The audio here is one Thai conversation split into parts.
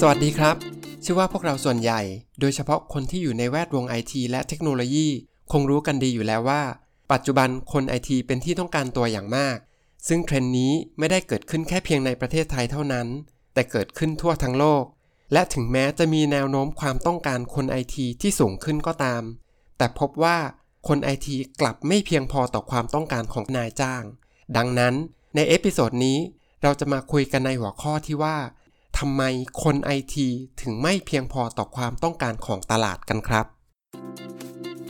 สวัสดีครับ เชื่อว่าพวกเราส่วนใหญ่ โดยเฉพาะคนที่อยู่ในแวดวงไอทีและเทคโนโลยี คงรู้กันดีอยู่แล้วว่า ปัจจุบันคนไอทีเป็นที่ต้องการตัวอย่างมาก ซึ่งเทรนด์นี้ไม่ได้เกิดขึ้นแค่เพียงในประเทศไทยเท่านั้น แต่เกิดขึ้นทั่วทั้งโลก และถึงแม้จะมีแนวโน้มความต้องการคนไอทีที่สูงขึ้นก็ตาม แต่พบว่าคนไอทีกลับไม่เพียงพอต่อความต้องการของนายจ้าง ดังนั้นใน episode นี้เราจะมาคุยกันในหัวข้อที่ว่า ทำไมคนไอทีถึงไม่เพียงพอต่อความต้องการของตลาดกันครับ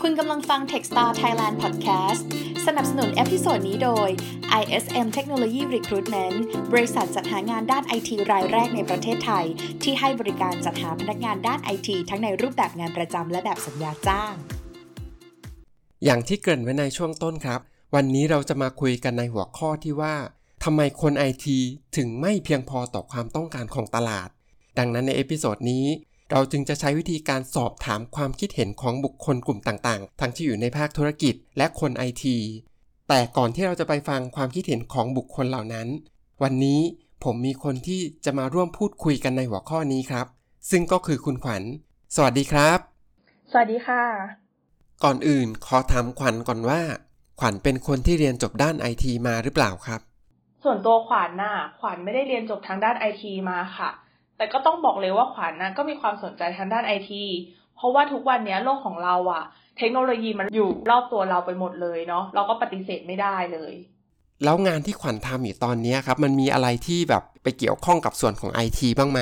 คุณกำลังฟัง Techstar Thailand Podcast สนับสนุน episode นี้โดย ISM Technology Recruitment บริษัทจัดหางานด้านไอทีรายแรกในประเทศไทย ที่ให้บริการจัดหาพนักงานด้านไอทีทั้งในรูปแบบงานประจำและแบบสัญญาจ้าง อย่างที่เกริ่นไว้ในช่วงต้นครับ วันนี้เราจะมาคุยกันในหัวข้อที่ว่า ทำไมคนไอทีถึงไม่เพียงพอต่อความต้องการของตลาด ดังนั้นใน episode นี้ เราจึงจะใช้วิธีการสอบถามความคิดเห็นของบุคคลกลุ่มต่างๆ ทั้งที่อยู่ในภาคธุรกิจและคนไอทีแต่ก่อนที่เราจะไปฟังความคิดเห็นของบุคคลเหล่านั้น วันนี้ผมมีคนที่จะมาร่วมพูดคุยกันในหัวข้อนี้ครับ ซึ่งก็คือคุณขวัญ สวัสดีครับ สวัสดีค่ะ ก่อนอื่นขอถามขวัญก่อนว่า ขวัญเป็นคนที่เรียนจบด้านไอทีมาหรือเปล่าครับ ส่วนตัวขวัญน่ะขวัญไม่ได้เรียนจบทางด้านไอทีมาค่ะ แต่ก็ต้องบอกเลยว่าขวัญน่ะก็มีความสนใจทางด้านไอทีเพราะว่าทุกวันนี้โลกของเราอะเทคโนโลยีมันอยู่รอบตัวเราไปหมดเลยเนาะเราก็ปฏิเสธไม่ได้เลย แล้วงานที่ขวัญทำอยู่ตอนนี้ครับ มันมีอะไรที่แบบไปเกี่ยวข้องกับส่วนของไอทีบ้างไหม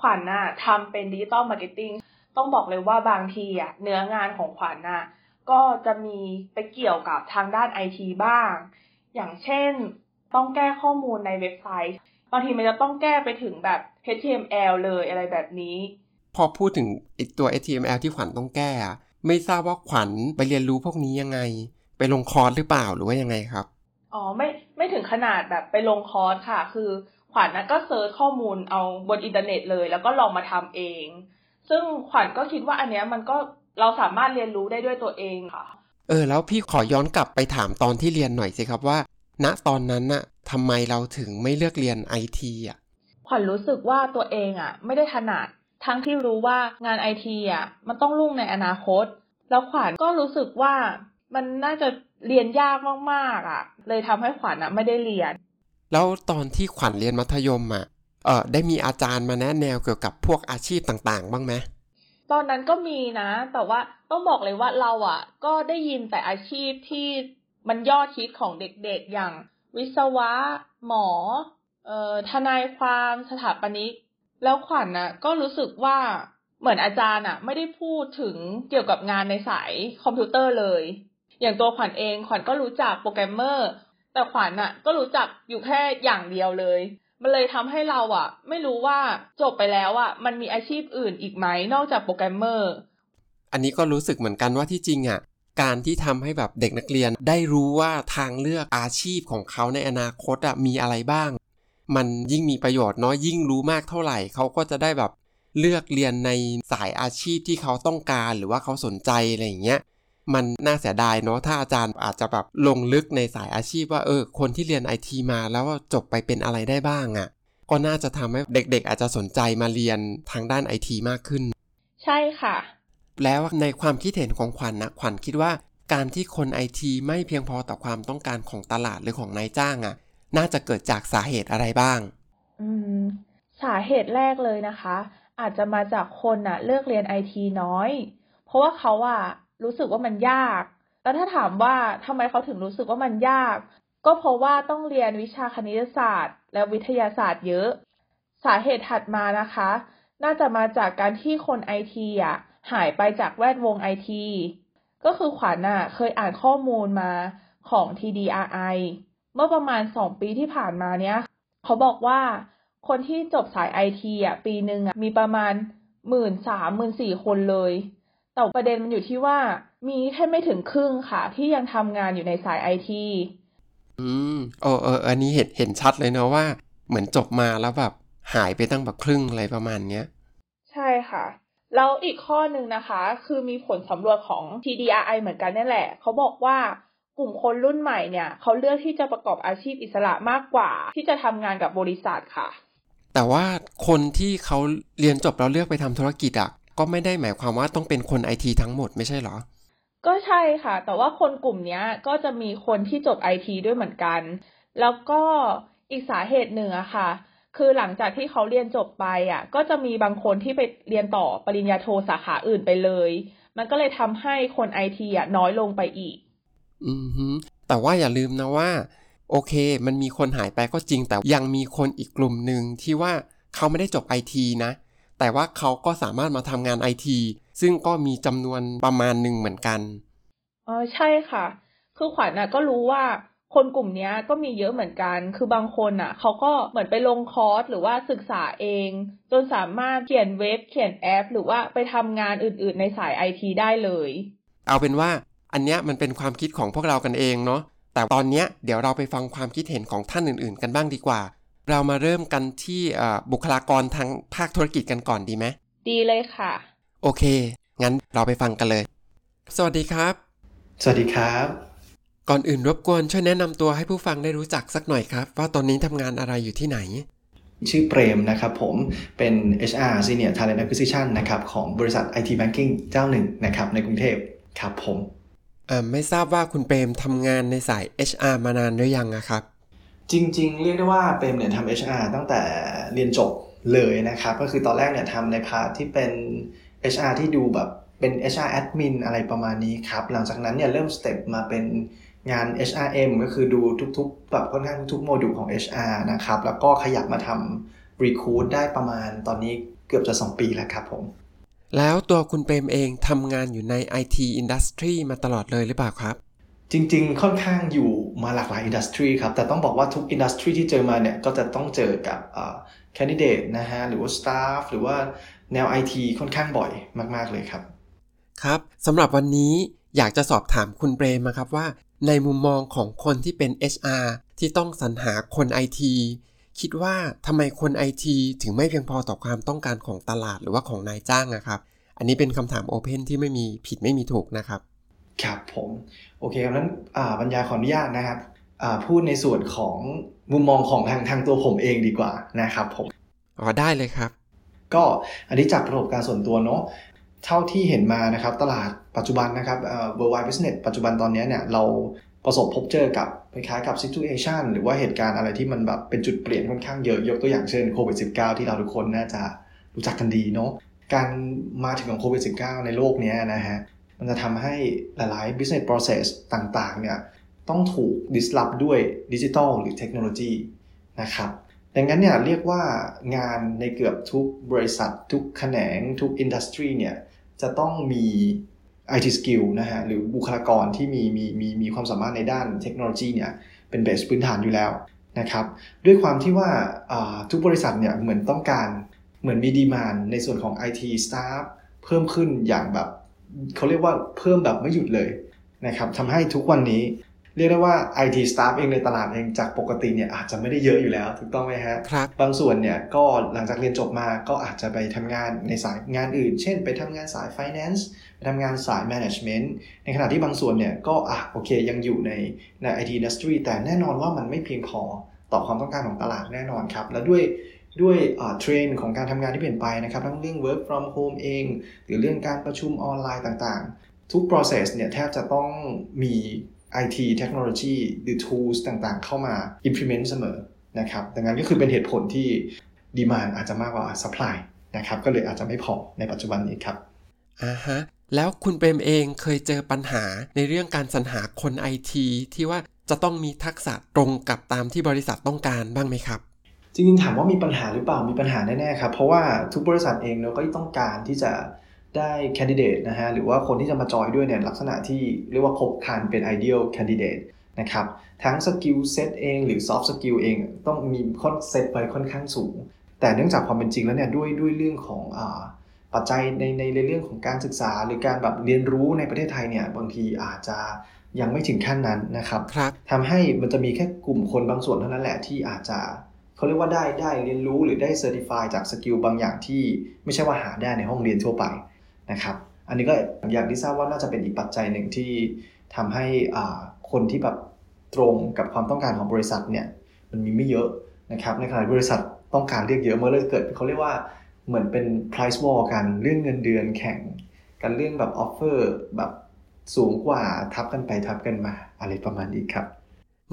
ขวัญน่ะทำเป็น digital marketing ต้องบอกเลยว่าบางทีอะเนื้องานของขวัญน่ะก็จะมีไปเกี่ยวกับทางด้านไอทีบ้าง อย่างเช่น ต้องแก้ข้อมูลในเว็บไซต์ บางทีมันจะต้องแก้ไปถึงแบบ HTML เลยอะไรแบบนี้ พอพูดถึงไอตัว HTML ที่ขวัญต้องแก้อะไม่ทราบว่าขวัญไปเรียนรู้พวกนี้ยังไง ไปลงคอร์สหรือเปล่าหรือว่ายังไงครับอ๋อไม่ไม่ถึงขนาดแบบไปลงคอร์สค่ะ คือขวัญนะก็ search ข้อมูลเอาบนอินเทอร์เน็ตเลย แล้วก็ลองมาทำเอง ซึ่งขวัญก็คิดว่าอันเนี้ยมันก็เราสามารถเรียนรู้ได้ด้วยตัวเองค่ะ เออ แล้วพี่ขอย้อนกลับไปถามตอนที่เรียนหน่อยสิครับว่า ณตอนนั้นน่ะทำไมเราถึงไม่เลือกเรียนไอทีอะขวัญรู้สึกว่าตัวเองอะ ไม่ได้ถนัดทั้งที่รู้ว่างานไอทีอะมันต้องรุ่งในอนาคต แล้วขวัญก็รู้สึกว่ามันน่าจะเรียนยากมากๆอะ เลยทำให้ขวัญอะไม่ได้เรียน แล้วตอนที่ขวัญเรียนมัธยมอะเออได้มีอาจารย์มาแนะแนวเกี่ยวกับพวกอาชีพต่างๆ บ้างไหมตอนนั้นก็มีนะ แต่ว่าต้องบอกเลยว่าเราอะ ก็ได้ยินแต่อาชีพที่ มันยอดฮิตของเด็กๆ อย่างวิศวะ หมอเอ่อทนายความสถาปนิก แล้วขวัญน่ะก็รู้สึกว่าเหมือนอาจารย์อะไม่ได้พูดถึงเกี่ยวกับงานในสายคอมพิวเตอร์เลย อย่างตัวขวัญเองขวัญก็รู้จักโปรแกรมเมอร์ แต่ขวัญน่ะก็รู้จักอยู่แค่อย่างเดียวเลย มันเลยทำให้เราอะไม่รู้ว่าจบไปแล้วอะมันมีอาชีพอื่นอีกไหมนอกจากโปรแกรมเมอร์ อันนี้ก็รู้สึกเหมือนกันว่าที่จริงอะ การที่ทำให้แบบเด็กนักเรียน ได้รู้ว่าทางเลือกอาชีพของเขาในอนาคตอะมีอะไรบ้าง มันยิ่งมีประโยชน์เนาะยิ่งรู้มากเท่าไหร่เขาก็จะได้แบบเลือกเรียนในสายอาชีพที่เขาต้องการหรือว่าเขาสนใจอะไรอย่างเงี้ยมันน่าเสียดายเนาะถ้าอาจารย์อาจจะแบบลงลึกในสายอาชีพว่าเออคนที่เรียนไอทีมาแล้วจบไปเป็นอะไรได้บ้างอะ่ะ ก็น่าจะทำให้เด็กๆ อาจจะสนใจมาเรียนทางด้านไอทีมากขึ้น ใช่ค่ะ แล้วในความคิดเห็นของขวัญนะขวัญคิดว่าการที่คนไอทีไม่เพียงพอต่อความต้องการของตลาดหรือของนายจ้างอะ่ะ น่าจะเกิดจากสาเหตุอะไรบ้าง อืม สาเหตุแรกเลยนะคะ อาจจะมาจากคนน่ะ เลือกเรียนไอทีน้อย เพราะว่าเขาอะรู้สึกว่ามันยาก แล้วถ้าถามว่าทำไมเขาถึงรู้สึกว่ามันยาก ก็เพราะว่าต้องเรียนวิชาคณิตศาสตร์ และวิทยาศาสตร์เยอะ สาเหตุถัดมานะคะ น่าจะมาจากการที่คนไอทีอะ หายไปจากแวดวงไอทีก็คือขวัญน่ะเคยอ่านข้อมูลมาของ TDRI เมื่อประมาณสองปีที่ผ่านมาเนี้ยเขาบอกว่าคนที่จบสายไอทีอะปีหนึ่งอะมีประมาณหมื่นสามหมื่นสี่คนเลย แต่ประเด็นมันอยู่ที่ว่ามีแค่ไม่ถึงครึ่งค่ะ ที่ยังทำงานอยู่ในสายไอทีอืมเออเอออันนี้เห็นเห็นชัดเลยเนาะว่า เหมือนจบมาแล้วแบบหายไปตั้งแบบครึ่งอะไรประมาณเนี้ย ใช่ค่ะ แล้วอีกข้อหนึ่งนะคะ คือมีผลสำรวจของ TDRI เหมือนกันนี่แหละ เขาบอกว่ากลุ่มคนรุ่นใหม่เนี่ย เขาเลือกที่จะประกอบอาชีพอิสระมากกว่า ที่จะทำงานกับบริษัทค่ะ แต่ว่าคนที่เขาเรียนจบแล้วเลือกไปทำธุรกิจอะก็ไม่ได้หมายความว่าต้องเป็นคนไอทีทั้งหมดไม่ใช่เหรอ ก็ใช่ค่ะ แต่ว่าคนกลุ่มเนี้ยก็จะมีคนที่จบไอทีด้วยเหมือนกัน แล้วก็อีกสาเหตุหนึ่งอะค่ะ คือหลังจากที่เขาเรียนจบไปอะก็จะมีบางคนที่ไปเรียนต่อปริญญาโทสาขาอื่นไปเลย มันก็เลยทำให้คนไอทีอะน้อยลงไปอีก อือฮึแต่ว่าอย่าลืมนะว่า โอเค มันมีคนหายไปก็จริง แต่ยังมีคนอีกกลุ่มหนึ่งที่ว่าเขาไม่ได้จบไอทีนะ แต่ว่าเขาก็สามารถมาทำงานไอทีซึ่งก็มีจำนวนประมาณหนึ่งเหมือนกัน เออใช่ค่ะ คือขวัญน่ะก็รู้ว่า คนกลุ่มเนี้ยก็มีเยอะเหมือนกัน คือบางคนน่ะเขาก็เหมือนไปลงคอร์สหรือว่าศึกษาเอง จนสามารถเขียนเว็บเขียนแอป หรือว่าไปทำงานอื่น ๆ ในสายไอทีได้เลย เอาเป็นว่าอันเนี้ยมันเป็นความคิดของพวกเรากันเองเนาะ แต่ตอนเนี้ยเดี๋ยวเราไปฟังความคิดเห็นของท่านอื่น ๆ กันบ้างดีกว่า เรามาเริ่มกันที่เอ่อบุคลากรทางภาคธุรกิจกันก่อนดีไหมดีเลยค่ะ โอเค งั้นเราไปฟังกันเลย สวัสดีครับ สวัสดีครับ ก่อนอื่นรบกวนช่วยแนะนำตัวให้ผู้ฟังได้รู้จักสักหน่อยครับ ว่าตอนนี้ทำงานอะไรอยู่ที่ไหน ชื่อเปรมนะครับผมเป็น HR Senior Talent Acquisition นะครับของบริษัท IT Banking เจ้าหนึ่งนะครับในกรุงเทพครับผมเอ่อไม่ทราบว่าคุณเปรมทำงานในสาย HR มานานหรือยังอะครับ จริง ๆ เรียกได้ว่าเปรมเนี่ยทำ HR ตั้งแต่เรียนจบเลยนะครับ ก็คือตอนแรกเนี่ยทำในพาร์ทที่เป็น HR ที่ดูแบบเป็น HR Admin อะไรประมาณนี้ครับ หลังจากนั้นเนี่ยเริ่มสเต็ปมาเป็น งาน HRM ก็คือดูทุกๆแบบค่อนข้างทุกโมดูลของ HR นะครับ แล้วก็ขยับมาทำ Recruit ได้ประมาณตอนนี้เกือบจะ 2 ปีแล้วครับผม แล้วตัวคุณเปรมเองทำงานอยู่ใน IT Industry มาตลอดเลยหรือเปล่าครับ จริง ๆ ค่อนข้างอยู่มาหลากหลาย industry ครับ แต่ต้องบอกว่าทุก industry ที่เจอมาเนี่ย ก็จะต้องเจอกับ candidate นะฮะ หรือว่า staff หรือว่าแนว IT ค่อนข้างบ่อยมาก ๆเลยครับ ครับสำหรับวันนี้ อยากจะสอบถามคุณเปรมนะครับว่า ในมุมมองของคนที่เป็น HR ที่ต้องสรรหาคน IT คิดว่าทำไมคน IT ถึงไม่เพียงพอต่อความต้องการของตลาดหรือว่าของนายจ้างนะครับ อันนี้เป็นคำถามโอเพนที่ไม่มีผิดไม่มีถูกนะครับ ครับผม โอเคครับนั้นอ่าบรรยายขออนุญาตนะครับอ่าพูดในส่วนของมุมมองของทางทางตัวผมเองดีกว่านะครับผม อ๋อได้เลยครับ ก็อันนี้จากประสบการณ์ส่วนตัวเนาะ เท่าที่เห็นมานะครับตลาดปัจจุบันนะครับเอ่อ worldwide business ปัจจุบันตอนนี้เนี่ยเราประสบพบเจอกับคล้ายๆกับ situation หรือว่าเหตุการณ์อะไรที่มันแบบเป็นจุดเปลี่ยนค่อนข้างเยอะยกตัวอย่างเช่นโควิด -19 ที่เราทุกคนน่าจะรู้จักกันดีเนาะการมาถึงของโควิด -19 ในโลกนี้นะฮะมันจะทำให้หลายๆ business process ต่างๆเนี่ยต้องถูก disrupt ด้วยดิจิทัลหรือเทคโนโลยีนะครับดังนั้นเนี่ยเรียกว่างานในเกือบทุกบริษัท ทุกแขนงทุกอินดัสทรีเนี่ย จะต้องมี IT skill นะฮะหรือบุคลากรที่มีมีมีมีความสามารถในด้านเทคโนโลยีเนี่ยเป็นเบสพื้นฐานอยู่แล้วนะครับด้วยความที่ว่าทุกบริษัทเนี่ยเหมือนต้องการเหมือนมีดีมานในส่วนของ IT staff เพิ่มขึ้นอย่างแบบเขาเรียกว่าเพิ่มแบบไม่หยุดเลยนะครับทำให้ทุกวันนี้ เรียกได้ว่า IT staff เองในตลาดเองจากปกติเนี่ยอาจจะไม่ได้เยอะอยู่แล้วถูกต้องไหมฮะครับบางส่วนเนี่ยก็หลังจากเรียนจบมาก็อาจจะไปทำงานในสายงานอื่น เช่น ไปทำงานสาย finance ไปทำงานสาย management ในขณะที่บางส่วนเนี่ยก็อะโอเคยังอยู่ในใน IT industry แต่แน่นอนว่ามันไม่เพียงพอต่อความต้องการของตลาดแน่นอนครับ และด้วยด้วยเทรนด์ของการทำงานที่เปลี่ยนไปนะครับ ทั้งเรื่อง work from home เอง หรือเรื่องการประชุมออนไลน์ต่างๆ ทุก process เนี่ยแทบจะต้องมี IT เทคโนโลยีหรือ tools ต่างๆ เข้ามา implement เสมอนะครับดังนั้นก็คือเป็นเหตุผลที่ demand อาจจะมากกว่า supply นะครับก็เลยอาจจะไม่พอในปัจจุบันนี้ครับอ่าฮะแล้วคุณเปรมเองเคยเจอปัญหาในเรื่องการสรรหาคนไอทีที่ว่าจะต้องมีทักษะตรงกับตามที่บริษัทต้องการบ้างไหมครับ จริงๆถามว่ามีปัญหาหรือเปล่ามีปัญหาแน่ๆครับ เพราะว่าทุกบริษัทเองเนาะก็ต้องการที่จะ ได้ candidate นะฮะหรือว่าคนที่จะมาจอยด้วยเนี่ยลักษณะที่เรียกว่าครบครันเป็น ideal candidate นะครับทั้ง skill set เองหรือ soft skill เองต้องมีค่อนเซตไปค่อนข้างสูง แต่เนื่องจากความเป็นจริงแล้วเนี่ยด้วยด้วยเรื่องของอ่าปัจจัยในในเรื่องของการศึกษา หรือการแบบเรียนรู้ในประเทศไทยเนี่ยบางทีอาจจะยังไม่ถึงขั้นนั้นนะครับครับทำให้มันจะมีแค่กลุ่มคนบางส่วนเท่านั้นแหละที่อาจจะเขาเรียกว่าได้ได้เรียนรู้หรือได้ certify จาก skill บางอย่างที่ไม่ใช่ว่าหาได้ในห้องเรียนทั่วไป นะครับ อันนี้ก็อย่างที่ทราบว่าน่าจะเป็นอีกปัจจัยหนึ่งที่ทำให้คนที่แบบตรงกับความต้องการของบริษัทเนี่ยมันมีไม่เยอะนะครับในขณะที่บริษัทต้องการเรียกเยอะเมื่อเลยเกิดเขาเรียกว่าเหมือนเป็น price war กันเรื่องเงินเดือนแข่งกันเรื่องแบบ offer แบบสูงกว่าทับกันไปทับกันมาอะไรประมาณนี้ครับ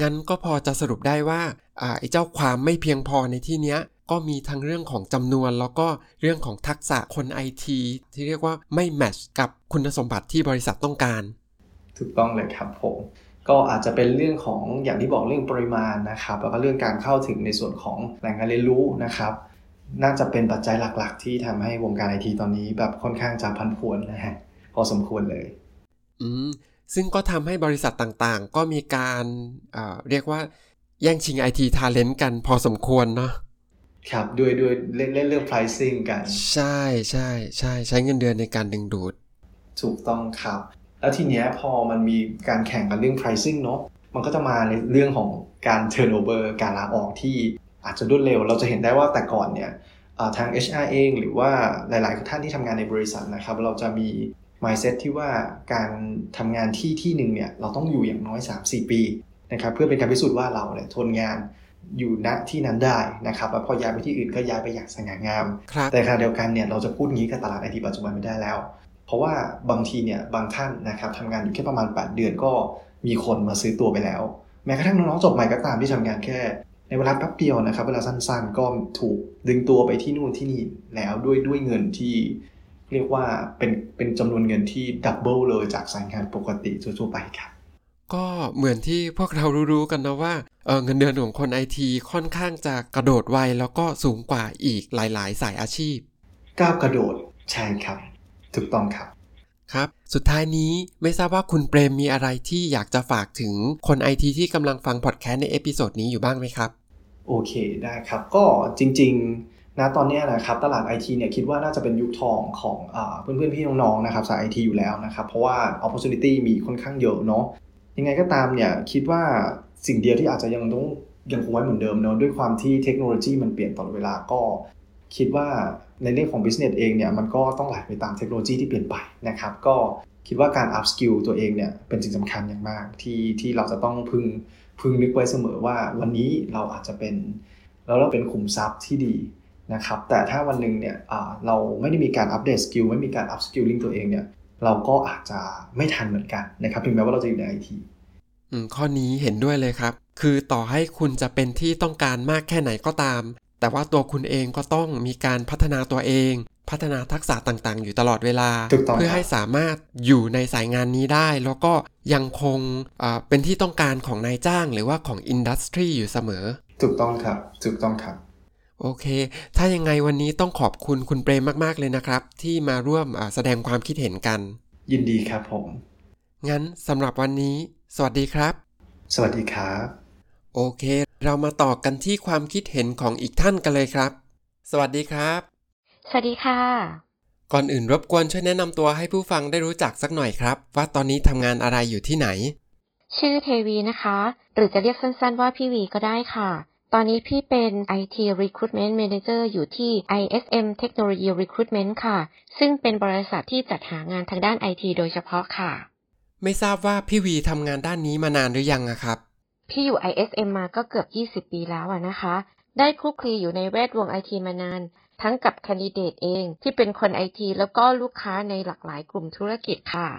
งั้นก็พอจะสรุปได้ว่าไอ้เจ้าความไม่เพียงพอในที่เนี้ย ก็มีทั้งเรื่องของจำนวน แล้วก็เรื่องของทักษะคนไอทีที่เรียกว่าไม่แมทช์กับคุณสมบัติที่บริษัทต้องการ ถูกต้องเลยครับผมก็อาจจะเป็นเรื่องของอย่างที่บอกเรื่องปริมาณนะครับ แล้วก็เรื่องการเข้าถึงในส่วนของแหล่งการเรียนรู้นะครับ น่าจะเป็นปัจจัยหลักๆ ที่ทำให้วงการไอทีตอนนี้แบบค่อนข้างจะพันพวนนะฮะพอสมควรเลย อืมซึ่งก็ทำให้บริษัทต่างๆ ก็มีการเอ่อเรียกว่าแย่งชิง IT Talent กันพอสมควรเนาะ ครับด้วยด้วยเล่นเล่นเรื่อง pricing กัน ใช่ใช่ใช่ใช้เงินเดือนในการดึงดูด ถูกต้องครับ แล้วทีเนี้ยพอมันมีการแข่งกันเรื่อง pricing เนอะมันก็จะมาในเรื่องของการ turnover การลาออกที่อาจจะรวดเร็ว เราจะเห็นได้ว่าแต่ก่อนเนี่ยอ่าทาง HR เองหรือว่าหลาย ๆ ท่านที่ทำงานในบริษัทนะครับ เราจะมี mindset ที่ว่าการทำงานที่ที่หนึ่งเนี่ยเราต้องอยู่อย่างน้อย 3-4 ปีนะครับเพื่อเป็นการพิสูจน์ว่าเราเนี่ยทนงาน อยู่ณที่นั้นได้นะครับแล้วพอย้ายไปที่อื่นก็ย้ายไปอย่างสง่างามครับแต่ขณะเดียวกันเนี่ยเราจะพูดงี้กับตลาดไอทีปัจจุบันไม่ได้แล้ว เพราะว่าบางทีเนี่ยบางท่านนะครับทำงานอยู่แค่ประมาณ 8 เดือนก็มีคนมาซื้อตัวไปแล้ว แม้กระทั่งน้องๆจบใหม่ก็ตามที่ทำงานแค่ ในเวลาแป๊บเดียวนะครับเวลาสั้นๆก็ถูกดึงตัวไปที่นู่นที่นี่แล้วด้วยด้วยเงินที่เรียกว่าเป็นเป็นจำนวนเงินที่ double เลยจากสายงานปกติทั่วๆไปครับก็เหมือนที่พวกเรารู้ๆกันนะว่า เออเงินเดือนของคนไอทีค่อนข้างจะกระโดดไวแล้วก็สูงกว่าอีกหลาย ๆ สายอาชีพก้าวกระโดดใช่ครับ ถูกต้องครับครับ สุดท้ายนี้ไม่ทราบว่าคุณเปรมมีอะไรที่อยากจะฝากถึงคนไอทีที่กำลังฟังพอดแคสต์ใน episode นี้อยู่บ้างไหมครับ โอเคได้ครับ ก็จริงๆนะตอนเนี้ยนะครับตลาดไอทีเนี่ยคิดว่าน่าจะเป็นยุคทองของอาเพื่อนๆพี่น้องๆนะครับสายไอทีอยู่แล้วนะครับ เพราะว่า opportunity มีค่อนข้างเยอะเนาะยังไงก็ตามเนี่ยคิดว่า สิ่งเดียวที่อาจจะยังต้องยังคงไว้เหมือนเดิมเนาะด้วยความที่เทคโนโลยีมันเปลี่ยนตลอดเวลาก็คิดว่าในเรื่องของ business เองเนี่ยมันก็ต้องไหลไปตามเทคโนโลยีที่เปลี่ยนไปนะครับ ก็คิดว่าการ up skill ตัวเองเนี่ยเป็นสิ่งสำคัญอย่างมากที่ที่เราจะต้องพึงพึงนึกไว้เสมอว่าวันนี้เราอาจจะเป็นแล้วเราเป็นขุมทรัพย์ที่ดีนะครับแต่ถ้าวันหนึ่งเนี่ยเราไม่ได้มีการอัปเดต skill ไม่มีการ upskilling ตัวเองเนี่ยเราก็อาจจะไม่ทันเหมือนกันนะครับถึงแม้ว่าเราจะอยู่ในไอที ข้อนี้เห็นด้วยเลยครับ คือต่อให้คุณจะเป็นที่ต้องการมากแค่ไหนก็ตาม แต่ว่าตัวคุณเองก็ต้องมีการพัฒนาตัวเอง พัฒนาทักษะต่างๆ อยู่ตลอดเวลาถูกต้องเพื่อครับให้สามารถอยู่ในสายงานนี้ได้ แล้วก็ยังคงอ่าเป็นที่ต้องการของนายจ้าง หรือว่าของอินดัสทรีอยู่เสมอ ถูกต้องครับ ถูกต้องครับโอเค ถ้ายังไงวันนี้ต้องขอบคุณคุณเปรมมาก ๆ เลยนะครับ ที่มาร่วมอ่าแสดงความคิดเห็นกัน ยินดีครับผม งั้นสำหรับวันนี้ สวัสดีครับ สวัสดีครับ โอเค เรามาต่อกันที่ความคิดเห็นของอีกท่านกันเลยครับ สวัสดีครับ สวัสดีค่ะ ก่อนอื่นรบกวนช่วยแนะนำตัวให้ผู้ฟังได้รู้จักสักหน่อยครับ ว่าตอนนี้ทำงานอะไรอยู่ที่ไหน ชื่อเทวีนะคะ หรือจะเรียกสั้นๆว่าพี่วีก็ได้ค่ะ ตอนนี้พี่เป็น IT Recruitment Manager อยู่ที่ ISM Technology Recruitment ค่ะ ซึ่งเป็นบริษัทที่จัดหางานทางด้าน IT โดยเฉพาะค่ะ ไม่ทราบว่าพี่วีทำงานด้านนี้มานานหรือยังอะครับ พี่อยู่ ISM มาก็เกือบ 20 ปีแล้วอะนะคะ ได้คลุกคลีอยู่ในแวดวง IT มานาน ทั้งกับแคนดิเดตเองที่เป็นคน IT แล้วก็ลูกค้าในหลากหลายกลุ่มธุรกิจค่ะ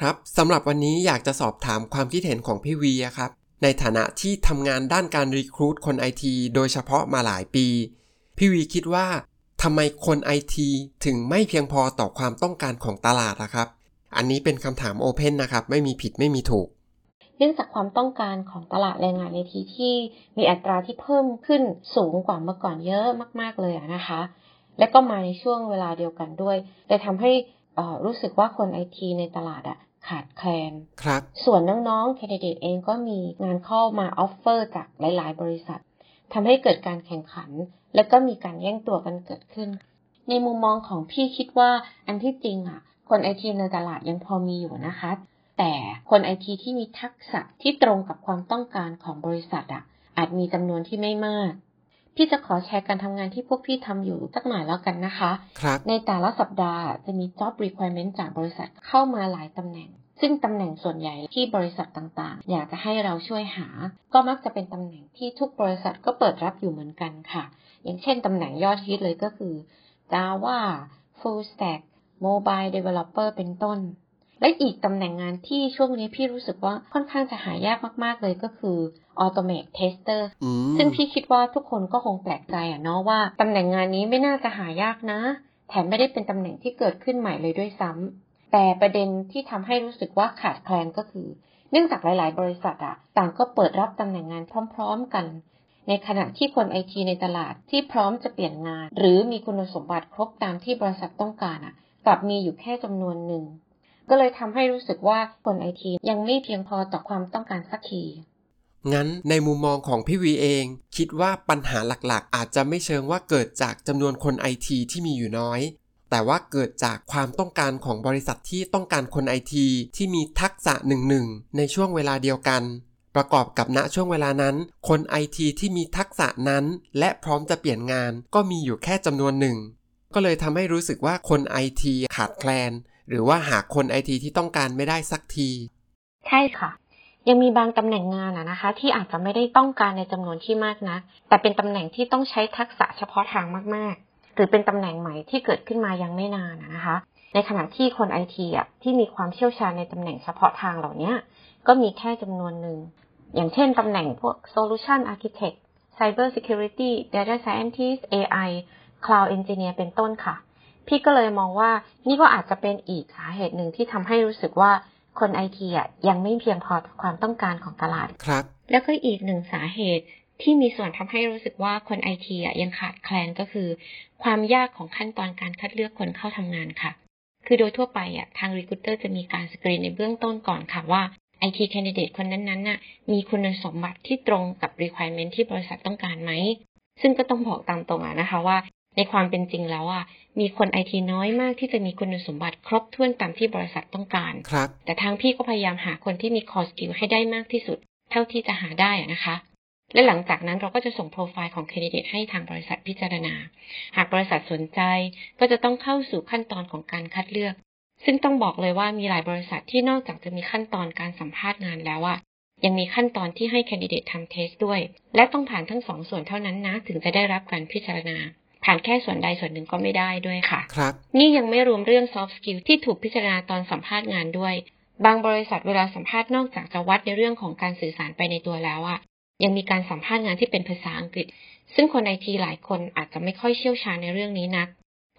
ครับสำหรับวันนี้อยากจะสอบถามความคิดเห็นของพี่วีอะครับ ในฐานะที่ทำงานด้านการรีครูดคนไอทีโดยเฉพาะมาหลายปี พี่วีคิดว่าทำไมคนไอทีถึงไม่เพียงพอต่อความต้องการของตลาดนะครับ อันนี้เป็นคำถามโอเพนนะครับ ไม่มีผิดไม่มีถูก เนื่องจากความต้องการของตลาดแรงงานในไอทีที่มีอัตราที่เพิ่มขึ้นสูงกว่าเมื่อก่อนเยอะมาก ๆเลยอะนะคะ และก็มาในช่วงเวลาเดียวกันด้วยเลยทำให้เอ่อรู้สึกว่าคนไอทีในตลาดอะขาดแคลน ครับ ส่วนน้องๆ candidate เองก็มีงานเข้ามา offer จากหลาย ๆ บริษัททำให้เกิดการแข่งขัน และก็มีการแย่งตัวกันเกิดขึ้น ในมุมมองของพี่คิดว่าอันที่จริงอะ คนไอทีในตลาดยังพอมีอยู่นะคะ แต่คนไอทีที่มีทักษะที่ตรงกับความต้องการของบริษัทอะอาจมีจำนวนที่ไม่มากพี่จะขอแชร์การทำงานที่พวกพี่ทำอยู่สักหน่อยแล้วกันนะคะครับในแต่ละสัปดาห์จะมี job requirement จากบริษัทเข้ามาหลายตำแหน่ง ซึ่งตำแหน่งส่วนใหญ่ที่บริษัทต่างๆ อยากจะให้เราช่วยหา ก็มักจะเป็นตำแหน่งที่ทุกบริษัทก็เปิดรับอยู่เหมือนกันค่ะ อย่างเช่นตำแหน่งยอดฮิตเลยก็คือ Java Full Stack Mobile Developer เป็นต้น และอีกตำแหน่งงานที่ช่วงนี้พี่รู้สึกว่าค่อนข้างจะหายากมากๆเลยก็คือ Automate Tester อืมซึ่งพี่คิดว่าทุกคนก็คงแปลกใจอะเนาะว่าตำแหน่งงานนี้ไม่น่าจะหายากนะ แถมไม่ได้เป็นตำแหน่งที่เกิดขึ้นใหม่เลยด้วยซ้ำแต่ประเด็นที่ทำให้รู้สึกว่าขาดแคลนก็คือ เนื่องจากหลาย ๆ บริษัทอะต่างก็เปิดรับตำแหน่งงานพร้อม ๆ กันในขณะที่คนไอทีในตลาดที่พร้อมจะเปลี่ยนงาน หรือมีคุณสมบัติครบตามที่บริษัทต้องการอะ กลับมีอยู่แค่จำนวนหนึ่ง ก็เลยทำให้รู้สึกว่าคนไอทียังไม่เพียงพอต่อความต้องการสักทีงั้นในมุมมองของพี่วีเอง คิดว่าปัญหาหลักๆ อาจจะไม่เชิงว่าเกิดจากจำนวนคนไอทีที่มีอยู่น้อย แต่ว่าเกิดจากความต้องการของบริษัทที่ต้องการคนไอทีที่มีทักษะหนึ่งหนึ่งในช่วงเวลาเดียวกัน ประกอบกับณช่วงเวลานั้น คนไอทีที่มีทักษะนั้น และพร้อมจะเปลี่ยนงานก็มีอยู่แค่จำนวนหนึ่ง ก็เลยทำให้รู้สึกว่าคนไอทีขาดแคลน หรือว่าหาคนไอทีที่ต้องการไม่ได้สักที ใช่ค่ะ ยังมีบางตำแหน่งงานอะนะคะ ที่อาจจะไม่ได้ต้องการในจำนวนที่มากนะแต่เป็นตำแหน่งที่ต้องใช้ทักษะเฉพาะทางมากๆ หรือเป็นตำแหน่งใหม่ที่เกิดขึ้นมายังไม่นานนะคะ ในขณะที่คนไอทีอะที่มีความเชี่ยวชาญในตำแหน่งเฉพาะทางเหล่านี้ก็มีแค่จำนวนหนึ่งอย่างเช่นตำแหน่งพวก solution architect cyber security data scientist AI cloud engineer เป็นต้นค่ะ พี่ก็เลยมองว่านี่ก็อาจจะเป็นอีกสาเหตุหนึ่งที่ทำให้รู้สึกว่าคนไอทีอะยังไม่เพียงพอต่อความต้องการของตลาดครับ แล้วก็อีกหนึ่งสาเหตุที่มีส่วนทำให้รู้สึกว่าคนไอทีอะยังขาดแคลนก็คือ ความยากของขั้นตอนการคัดเลือกคนเข้าทำงานค่ะ คือโดยทั่วไปอะทาง recruiter จะมีการสกรีนในเบื้องต้นก่อนค่ะว่า IT candidate คนนั้นๆน่ะมีคุณสมบัติที่ตรงกับ requirement ที่บริษัทต้องการไหม ซึ่งก็ต้องบอกตามตรงอะนะคะว่า ในความเป็นจริงแล้วอะมีคนไอทีน้อยมากที่จะมีคุณสมบัติครบถ้วนตามที่บริษัทต้องการครับ แต่ทางพี่ก็พยายามหาคนที่มี core skill ให้ได้มากที่สุด เท่าที่จะหาได้อะนะคะ และหลังจากนั้นเราก็จะส่งโปรไฟล์ของ candidate ให้ทางบริษัทพิจารณา หากบริษัทสนใจก็จะต้องเข้าสู่ขั้นตอนของการคัดเลือก ซึ่งต้องบอกเลยว่ามีหลายบริษัทที่นอกจากจะมีขั้นตอนการสัมภาษณ์งานแล้วอะยังมีขั้นตอนที่ให้ candidate ทำเทสด้วย และต้องผ่านทั้งสองส่วนเท่านั้นนะถึงจะได้รับการพิจารณา ผ่านแค่ส่วนใดส่วนหนึ่งก็ไม่ได้ด้วยค่ะ ครับ นี่ยังไม่รวมเรื่อง soft skill ที่ถูกพิจารณาตอนสัมภาษณ์งานด้วย บางบริษัทเวลาสัมภาษณ์นอกจากจะวัดในเรื่องของการสื่อสารไปในตัวแล้วอะยังมีการสัมภาษณ์งานที่เป็นภาษาอังกฤษ ซึ่งคนไอทีหลายคนอาจจะไม่ค่อยเชี่ยวชาญในเรื่องนี้นัก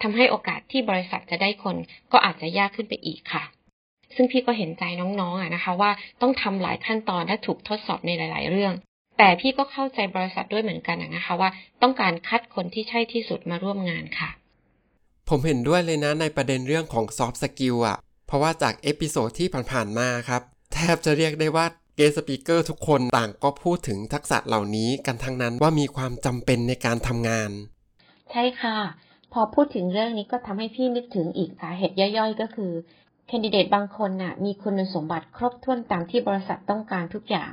ทำให้โอกาสที่บริษัทจะได้คนก็อาจจะยากขึ้นไปอีกค่ะ ซึ่งพี่ก็เห็นใจน้องๆอะนะคะ ว่าต้องทำหลายขั้นตอนและถูกทดสอบในหลาย ๆ เรื่อง แต่พี่ก็เข้าใจบริษัทด้วยเหมือนกันอะนะคะว่า ต้องการคัดคนที่ใช่ที่สุดมาร่วมงานค่ะ ผมเห็นด้วยเลยนะในประเด็นเรื่องของ soft skill อะเพราะว่าจาก episode ที่ผ่านๆมาครับ แทบจะเรียกได้ว่า guest speaker ทุกคนต่างก็พูดถึงทักษะเหล่านี้กันทั้งนั้นว่ามีความจำเป็นในการทำงาน ใช่ค่ะ พอพูดถึงเรื่องนี้ก็ทำให้พี่นึกถึงอีกสาเหตุย่อยๆ ก็คือ candidate บางคนน่ะมีคุณสมบัติครบถ้วนตามที่บริษัทต้องการทุกอย่าง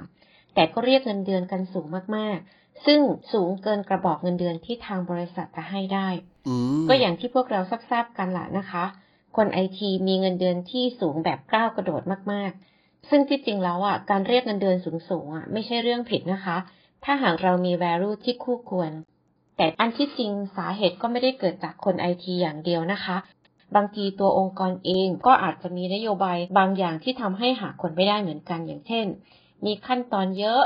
แต่ก็เรียกเงินเดือนกันสูงมากๆ ซึ่งสูงเกินกระบอกเงินเดือนที่ทางบริษัทจะให้ได้อืมก็อย่างที่พวกเราทราบๆกันแหละนะคะ คนไอทีมีเงินเดือนที่สูงแบบก้าวกระโดดมากๆ ซึ่งที่จริงแล้วอะการเรียกเงินเดือนสูงๆอะไม่ใช่เรื่องผิดนะคะ ถ้าหากเรามี value ที่คู่ควร แต่อันที่จริงสาเหตุก็ไม่ได้เกิดจากคนไอทีอย่างเดียวนะคะบางทีตัวองค์กรเองก็อาจจะมีนโยบายบางอย่างที่ทำให้หาคนไม่ได้เหมือนกันอย่างเช่น มีขั้นตอนเยอะ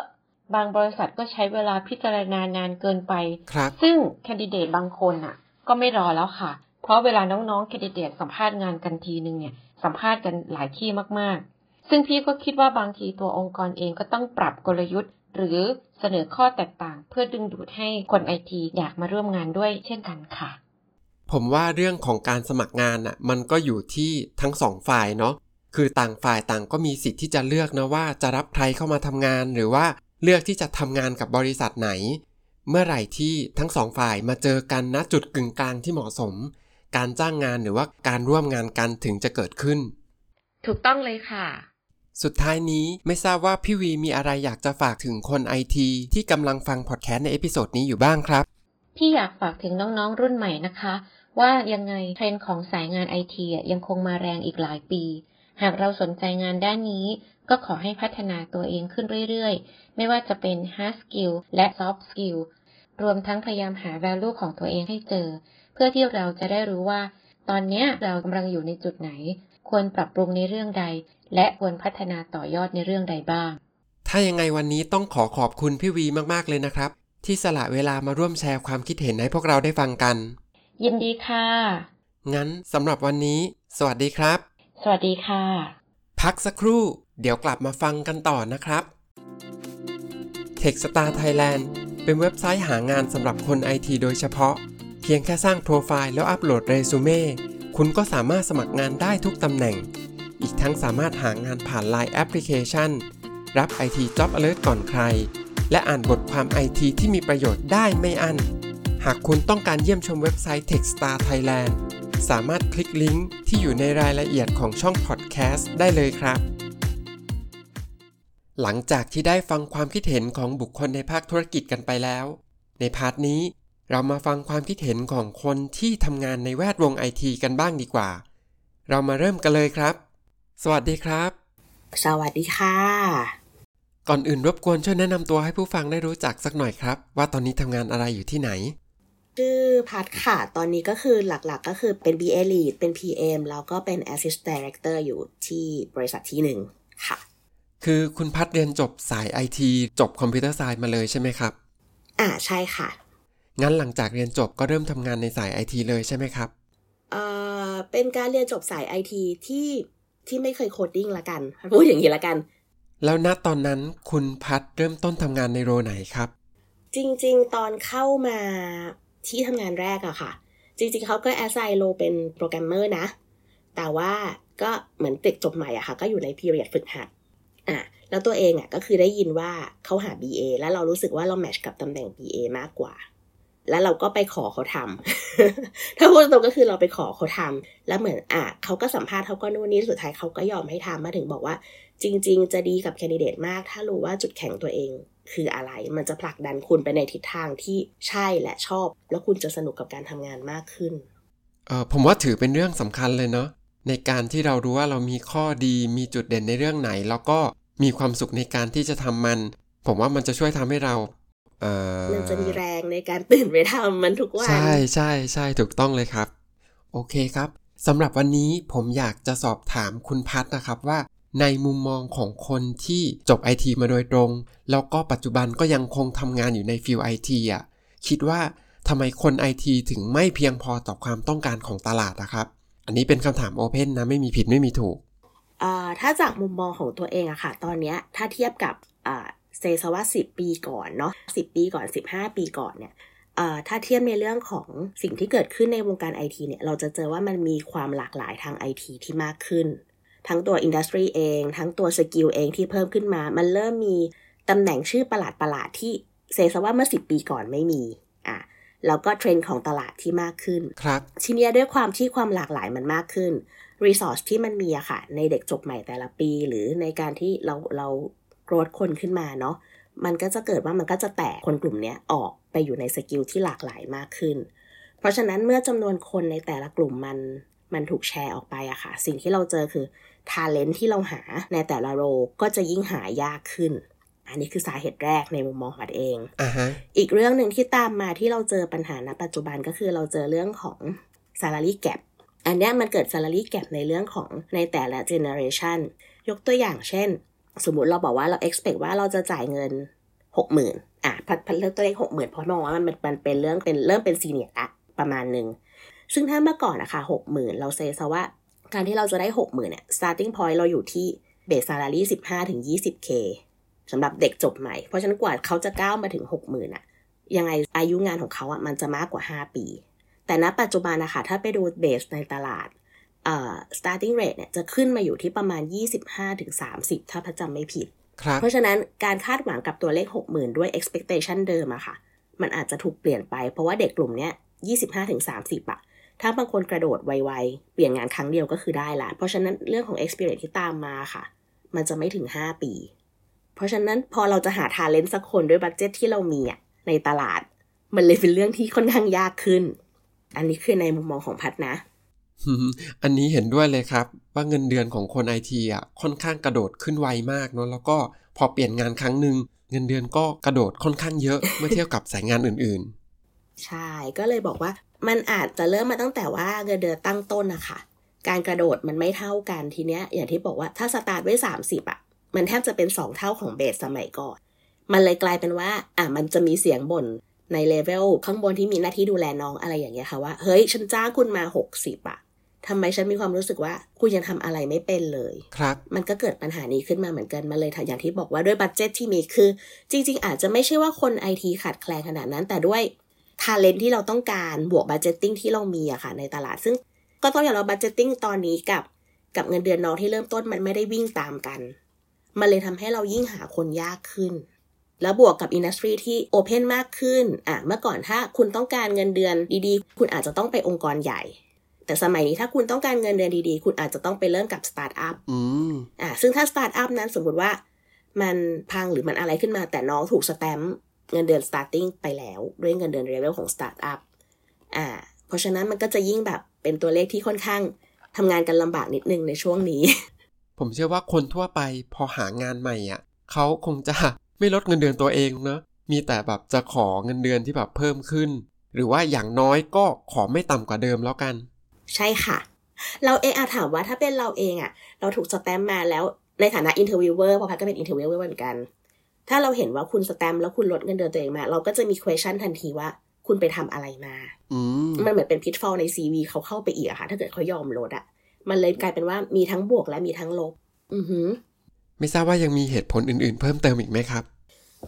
บางบริษัทก็ใช้เวลาพิจารณานานเกินไปครับซึ่งแคนดิเดตบางคนอะ ก็ไม่รอแล้วค่ะ เพราะเวลาน้องๆแคนดิเดตสัมภาษณ์งานกันทีนึงเนี่ย สัมภาษณ์กันหลายที่มากๆ ซึ่งพี่ก็คิดว่าบางทีตัวองค์กรเองก็ต้องปรับกลยุทธ์ หรือเสนอข้อแตกต่าง เพื่อดึงดูดให้คนไอทีอยากมาร่วมงานด้วยเช่นกันค่ะผมว่าเรื่องของการสมัครงานอะมันก็อยู่ที่ทั้งสองฝ่ายเนาะ คือต่างฝ่ายต่างก็มีสิทธิ์ที่จะเลือกนะว่าจะรับใครเข้ามาทำงาน หรือว่าเลือกที่จะทำงานกับบริษัทไหน เมื่อไหร่ที่ทั้งสองฝ่ายมาเจอกันณจุดกึ่งกลางที่เหมาะสม การจ้างงานหรือว่าการร่วมงานกันถึงจะเกิดขึ้น ถูกต้องเลยค่ะ สุดท้ายนี้ไม่ทราบว่าพี่วีมีอะไรอยากจะฝากถึงคนไอทีที่กำลังฟังพอดแคสต์ใน episode นี้อยู่บ้างครับที่อยากฝากถึงน้องๆรุ่นใหม่นะคะ ว่ายังไงเทรนด์ของสายงานไอทียังคงมาแรงอีกหลายปี หากเราสนใจงานด้านนี้ ก็ขอให้พัฒนาตัวเองขึ้นเรื่อยๆ ไม่ว่าจะเป็น hard skill และ soft skill รวมทั้งพยายามหา value ของตัวเองให้เจอ เพื่อที่เราจะได้รู้ว่า ตอนนี้เรากำลังอยู่ในจุดไหน ควรปรับปรุงในเรื่องใด และควรพัฒนาต่อยอดในเรื่องใดบ้าง ถ้ายังไงวันนี้ต้องขอขอบคุณพี่วีมากๆเลยนะครับ ที่สละเวลามาร่วมแชร์ความคิดเห็นให้พวกเราได้ฟังกัน ยินดีค่ะ งั้นสำหรับวันนี้ สวัสดีครับ สวัสดีค่ะ พักสักครู่ เดี๋ยวกลับมาฟังกันต่อนะครับ Techstar Thailand เป็นเว็บไซต์หางานสำหรับคนไอทีโดยเฉพาะ เพียงแค่สร้างโปรไฟล์แล้วอัปโหลดเรซูเม่คุณก็สามารถสมัครงานได้ทุกตำแหน่ง อีกทั้งสามารถหางานผ่าน Line แอปพลิเคชันรับ IT Job Alert ก่อนใคร และอ่านบทความ IT ที่มีประโยชน์ได้ไม่อั้น หากคุณต้องการเยี่ยมชมเว็บไซต์ Techstar Thailand สามารถคลิกลิงก์ที่อยู่ในรายละเอียดของช่องพอดแคสต์ได้เลยครับ หลังจากที่ได้ฟังความคิดเห็นของบุคคลในภาคธุรกิจกันไปแล้ว ในพาร์ทนี้เรามาฟังความคิดเห็นของคนที่ทำงานในแวดวงไอทีกันบ้างดีกว่า เรามาเริ่มกันเลยครับ สวัสดีครับ สวัสดีค่ะ ก่อนอื่นรบกวนช่วยแนะนำตัวให้ผู้ฟังได้รู้จักสักหน่อยครับ ว่าตอนนี้ทำงานอะไรอยู่ที่ไหน ชื่อพัดค่ะ ตอนนี้ก็คือหลักๆก็คือเป็น BA Lead เป็น PM แล้วก็เป็น Assist Director อยู่ที่บริษัทที่หนึ่งค่ะ คือคุณพัดเรียนจบสายไอทีจบคอมพิวเตอร์ไซน์มาเลยใช่ไหมครับ อ่าใช่ค่ะ งั้นหลังจากเรียนจบก็เริ่มทำงานในสายไอทีเลยใช่ไหมครับเอ่อเป็นการเรียนจบสาย IT ที่ที่ไม่เคย coding ละกันพูดอย่างนี้ละกัน แล้วณตอนนั้นคุณพัดเริ่มต้นทำงานใน role ไหนครับจริง ๆ ตอนเข้ามา ที่ทำงานแรกอะค่ะ จริงๆเขาก็ assign role เป็นโปรแกรมเมอร์นะ แต่ว่าก็เหมือนเด็กจบใหม่อะค่ะ ก็อยู่ใน period ฝึกหัดอะแล้วตัวเองอะก็คือได้ยินว่าเขาหา BA แล้วเรารู้สึกว่าเรา match กับตำแหน่ง BA มากกว่า แล้วเราก็ไปขอเขาทำถ้าพูดตรงก็คือเราไปขอเขาทำแล้วเหมือนอะเขาก็สัมภาษณ์เขาก็นู่นนี่สุดท้ายเขาก็ยอมให้ทำมาถึงบอกว่า จริง ๆ จะดีกับแคนดิเดตมาก ถ้ารู้ว่าจุดแข็งตัวเอง คืออะไร มันจะผลักดันคุณไปในทิศทางที่ใช่และชอบ แล้วคุณจะสนุกกับการทำงานมากขึ้นเออผมว่าถือเป็นเรื่องสำคัญเลยเนาะในการที่เรารู้ว่าเรามีข้อดีมีจุดเด่นในเรื่องไหน แล้วก็มีความสุขในการที่จะทำมัน ผมว่ามันจะช่วยทำให้เราเออมันจะมีแรงในการตื่นไปทำมันทุกวันใช่ใช่ใช่ถูกต้องเลยครับ โอเคครับสำหรับวันนี้ผมอยากจะสอบถามคุณพัดนะครับว่า ในมุมมองของคนที่จบไอทีมาโดยตรง แล้วก็ปัจจุบันก็ยังคงทำงานอยู่ใน field ไอทีอะคิดว่าทำไมคนไอทีถึงไม่เพียงพอต่อความต้องการของตลาดนะครับ อันนี้เป็นคำถาม open นะไม่มีผิดไม่มีถูกถ้าจากมุมมองของตัวเองอะค่ะ ตอนนี้ถ้าเทียบกับ say ว่าสิบปีก่อนเนาะสิบปีก่อน 15 ปีก่อนเนี่ยถ้าเทียบในเรื่องของสิ่งที่เกิดขึ้นในวงการไอทีเนี่ย เราจะเจอว่ามันมีความหลากหลายทางไอทีที่มากขึ้น ทั้งตัว industry เอง ทั้งตัว skill เองที่เพิ่มขึ้นมา มันเริ่มมีตำแหน่งชื่อประหลาดประหลาดๆที่ say ว่าเมื่อ 10 ปีก่อนไม่มีอะแล้วก็เทรนด์ของตลาดที่มากขึ้นครับทีเนี้ยด้วยความที่ความหลากหลายมันมากขึ้นresource ที่มันมีอะค่ะ ในเด็กจบใหม่แต่ละปี หรือในการที่เราเรา grow คนขึ้นมาเนาะมันก็จะเกิดว่ามันก็จะแตกคนกลุ่มเนี้ยออกไปอยู่ใน skill ที่หลากหลายมากขึ้น เพราะฉะนั้นเมื่อจำนวนคนในแต่ละกลุ่มมันมันถูกแชร์ออกไปอะค่ะ สิ่งที่เราเจอคือ talent ที่เราหาในแต่ละ role ก็จะยิ่งหายากขึ้น อันนี้คือสาเหตุแรกในมุมมองของพัดเองอ่าฮะอีกเรื่องหนึ่งที่ตามมาที่เราเจอปัญหาณปัจจุบันก็คือเราเจอเรื่องของ salary gap อันเนี้ยมันเกิด salary gap ในเรื่องของในแต่ละ generation ยกตัวอย่างเช่น สมมุติเราบอกว่าเรา expect ว่าเราจะจ่ายเงิน 60,000อะพัดพัดเลือกตัวเลข60,000เพราะมองว่ามันเป็นมันเป็นเรื่องเป็นเริ่มเป็น senior อะประมาณหนึ่งซึ่งถ้าเมื่อก่อนนะคะ60,000เราเซซะว่า การที่เราจะได้60,000เนี่ย starting point เราอยู่ที่ base salary 15-20k สำหรับเด็กจบใหม่ เพราะฉะนั้นกว่าเขาจะก้าวมาถึง60,000อะยังไงอายุงานของเขาอะมันจะมากกว่า5ปี แต่ณปัจจุบันนะคะถ้าไปดูเบสในตลาดเอ่อ starting rate เนี่ยจะขึ้นมาอยู่ที่ประมาณ 25-30 ถ้าพระจำไม่ผิดครับเพราะฉะนั้นการคาดหวังกับตัวเลข 60,000 ด้วย expectation เดิมอะค่ะ มันอาจจะถูกเปลี่ยนไป เพราะว่าเด็กกลุ่มเนี้ย25-30อะ ถ้าบางคนกระโดดไวๆ เปลี่ยนงานครั้งเดียวก็คือได้ละ เพราะฉะนั้นเรื่องของ experience ที่ตามมาค่ะ มันจะไม่ถึง 5 ปี เพราะฉะนั้นพอเราจะหาทาเลนต์สักคนด้วยบัตเจ็ตที่เรามีอะในตลาด มันเลยเป็นเรื่องที่ค่อนข้างยากขึ้น อันนี้คือในมุมมองของพัดนะ อันนี้เห็นด้วยเลยครับ ว่าเงินเดือนของคนไอทีอะค่อนข้างกระโดดขึ้นไวมากเนาะแล้วก็พอเปลี่ยนงานครั้งหนึ่งเงินเดือนก็กระโดดค่อนข้างเยอะเมื่อเทียบกับสายงานอื่นๆ ใช่ก็เลยบอกว่า มันอาจจะเริ่มมาตั้งแต่ว่าเงินเดือนตั้งต้นนะคะการกระโดดมันไม่เท่ากันทีเนี้ย อย่างที่บอกว่าถ้าสตาร์ทไว้สามสิบอะมันแทบจะเป็นสองเท่าของ base สมัยก่อน มันเลยกลายเป็นว่าอะมันจะมีเสียงบ่นในเลเวลข้างบนที่มีหน้าที่ดูแลน้องอะไรอย่างเงี้ยค่ะว่า เฮ้ย ฉันจ้างคุณมาหกสิบอะทำไมฉันมีความรู้สึกว่าคุณยังทำอะไรไม่เป็นเลย ครับ มันก็เกิดปัญหานี้ขึ้นมาเหมือนกันมาเลยอย่างที่บอกว่าด้วย budget ที่มีคือ จริง ๆ อาจจะไม่ใช่ว่าคนไอทีขาดแคลนขนาดนั้นแต่ด้วย talent ที่เราต้องการบวก budgeting ที่เรามีอะค่ะในตลาด ซึ่งก็ต้องอย่างเรา budgeting ตอนนี้กับกับเงินเดือนน้องที่เริ่มต้นมันไม่ได้วิ่งตามกัน มันเลยทำให้เรายิ่งหาคนยากขึ้น แล้วบวกกับ industry ที่ open มากขึ้นอะเมื่อก่อนถ้าคุณต้องการเงินเดือนดีๆ คุณอาจจะต้องไปองค์กรใหญ่ แต่สมัยนี้ถ้าคุณต้องการเงินเดือนดีๆ คุณอาจจะต้องไปเริ่มกับสตาร์ทอัพอะซึ่งถ้าสตาร์ทอัพนั้นสมมติว่ามันพังหรือมันอะไรขึ้นมาแต่น้องถูกสแตมป์ เงินเดือนสตาร์ติ้งไปแล้วด้วยเงินเดือนเรเวลของสตาร์ทอัพอ่า เพราะฉะนั้นมันก็จะยิ่งแบบเป็นตัวเลขที่ค่อนข้างทำงานกันลำบากนิดนึงในช่วงนี้ ผมเชื่อว่าคนทั่วไปพอหางานใหม่อะเขาคงจะไม่ลดเงินเดือนตัวเองเนอะมีแต่แบบจะขอเงินเดือนที่แบบเพิ่มขึ้น หรือว่าอย่างน้อยก็ขอไม่ต่ำกว่าเดิมแล้วกัน ใช่ค่ะ เราเองอาถามว่าถ้าเป็นเราเองอะ่ะ เราถูกสแตมมาแล้วในฐานะ interviewer พอพัดก็เป็น interviewer เหมือนกัน ถ้าเราเห็นว่าคุณสแตมแล้วคุณลดเงินเดือนตัวเองมา เราก็จะมี question ทันทีว่า คุณไปทำอะไรมา มันเหมือนเป็น pitfall ใน CV เขาเข้าไปอีกอะค่ะ ถ้าเกิดเขายอมลดอะมันเลยกลายเป็นว่ามีทั้งบวกและมีทั้งลบ อือหือ ไม่ทราบว่ายังมีเหตุผลอื่น ๆ เพิ่มเติมอีกไหมครับ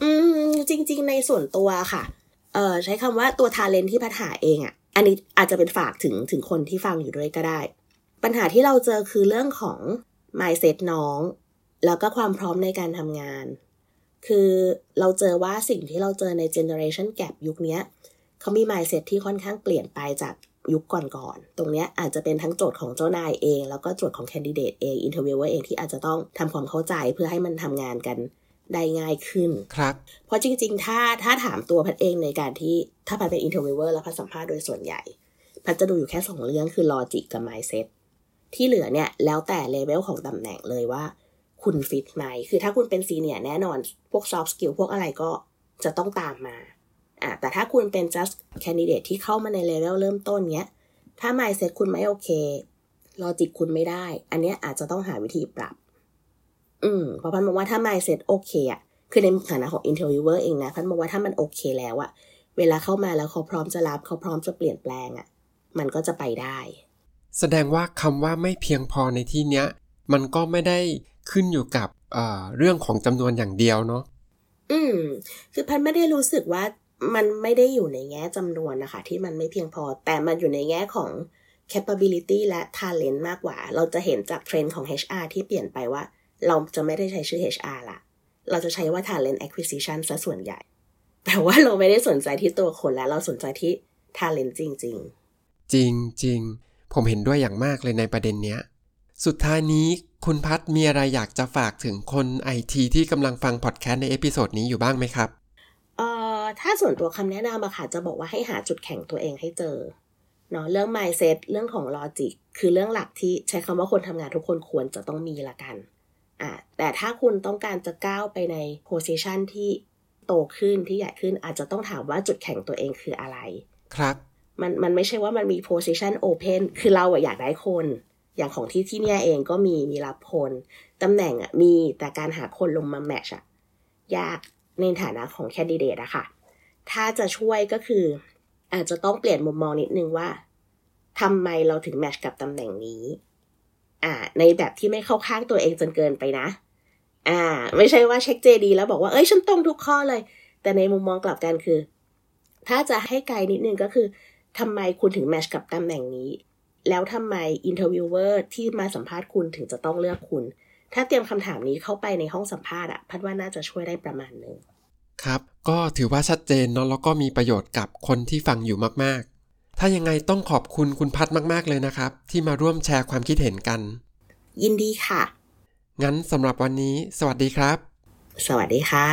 อืม จริง ๆ ในส่วนตัวค่ะ เอ่อใช้คำว่าตัว talent ที่พัฒนาเองอะอันนี้อาจจะเป็นฝากถึงถึงคนที่ฟังอยู่ด้วยก็ได้ ปัญหาที่เราเจอคือเรื่องของ mindset น้อง แล้วก็ความพร้อมในการทำงาน คือเราเจอว่าสิ่งที่เราเจอใน generation gap ยุคนี้เขามี mindset ที่ค่อนข้างเปลี่ยนไปจากยุคก่อนๆ ตรงนี้อาจจะเป็นทั้งโจทย์ของเจ้านายเอง แล้วก็โจทย์ของ candidate เอง interview เองที่อาจจะต้องทำความเข้าใจเพื่อให้มันทำงานกันได้ง่ายขึ้น ครับ เพราะจริง ๆ ถ้าถ้าถามตัวพัดเองในการที่ถ้าพัดเป็น interviewer แล้วพัดสัมภาษณ์โดยส่วนใหญ่ พัดจะดูอยู่แค่สองเรื่องคือ logic กับ mindset ที่เหลือเนี่ยแล้วแต่เลเวลของตำแหน่งเลยว่า คุณฟิตไหม คือถ้าคุณเป็น senior แน่นอน พวก soft skill พวกอะไรก็จะต้องตามมาอะแต่ถ้าคุณเป็น just candidate ที่เข้ามาในเลเวลเริ่มต้นเนี้ย ถ้า mindset คุณไม่โอเค logic คุณไม่ได้ อันเนี้ยอาจจะต้องหาวิธีปรับ อืม เพราะพันมองว่าถ้า mindset โอเคอะ คือในฐานะของ interviewer เองนะ พัดมองว่าถ้ามันโอเคแล้วอะเวลาเข้ามาแล้วเขาพร้อมจะรับเขาพร้อมจะเปลี่ยนแปลงอะมันก็จะไปได้ แสดงว่าคำว่าไม่เพียงพอในที่เนี้ย มันก็ไม่ได้ขึ้นอยู่กับเอ่อเรื่องของจำนวนอย่างเดียวเนาะอืม คือพันไม่ได้รู้สึกว่ามันไม่ได้อยู่ในแง่จำนวนนะคะ ที่มันไม่เพียงพอ แต่มันอยู่ในแง่ของ capability และ talent มากกว่า เราจะเห็นจากเทรนด์ของ HR ที่เปลี่ยนไปว่า เราจะไม่ได้ใช้ชื่อ HR ละเราจะใช้ว่า talent acquisition ซะส่วนใหญ่แต่ว่าเราไม่ได้สนใจที่ตัวคนแล้ว เราสนใจที่ talent จริงๆจริงจริงผมเห็นด้วยอย่างมากเลยในประเด็นเนี้ย สุดท้ายนี้ คุณพัทมีอะไรอยากจะฝากถึงคนไอทีที่กำลังฟังพอดแคสต์ใน episode นี้อยู่บ้างไหมครับ เอ่อ ถ้าส่วนตัวคำแนะนำอะค่ะ จะบอกว่าให้หาจุดแข็งตัวเองให้เจอเนาะเรื่อง mindset เรื่องของ logic คือเรื่องหลักที่ใช้คำว่าคนทำงานทุกคนควรจะต้องมีละกันอะแต่ถ้าคุณต้องการจะก้าวไปใน position ที่โตขึ้นที่ใหญ่ขึ้นอาจจะต้องถามว่าจุดแข็งตัวเองคืออะไร ครับ มันมันไม่ใช่ว่ามันมี position open คือเราอะอยากได้คน อย่างของที่ที่เนี่ยเองก็มีมีรับคนตำแหน่งอะมีแต่การหาคนลงมาแมชอะยากในฐานะของแคนดิเดตอะค่ะ ถ้าจะช่วยก็คือ อาจจะต้องเปลี่ยนมุมมองนิดนึงว่าทำไมเราถึงแมชกับตำแหน่งนี้อ่าในแบบที่ไม่เข้าข้างตัวเองจนเกินไปนะ อ่า ไม่ใช่ว่าเช็ค JD แล้วบอกว่า เอ้ยฉันตรงทุกข้อเลย แต่ในมุมมองกลับกันคือ ถ้าจะให้ไกลนิดนึงก็คือทำไมคุณถึง match กับตำแหน่งนี้ แล้วทำไม interviewer ที่มาสัมภาษณ์คุณถึงจะต้องเลือกคุณ ถ้าเตรียมคำถามนี้เข้าไปในห้องสัมภาษณ์อะพัดว่าน่าจะช่วยได้ประมาณหนึ่งครับก็ถือว่าชัดเจนเนาะแล้วก็มีประโยชน์กับคนที่ฟังอยู่มากๆ ถ้ายังไงต้องขอบคุณคุณพัดมาก ๆเลยนะครับ ที่มาร่วมแชร์ความคิดเห็นกัน ยินดีค่ะ งั้นสำหรับวันนี้ สวัสดีครับ สวัสดีค่ะ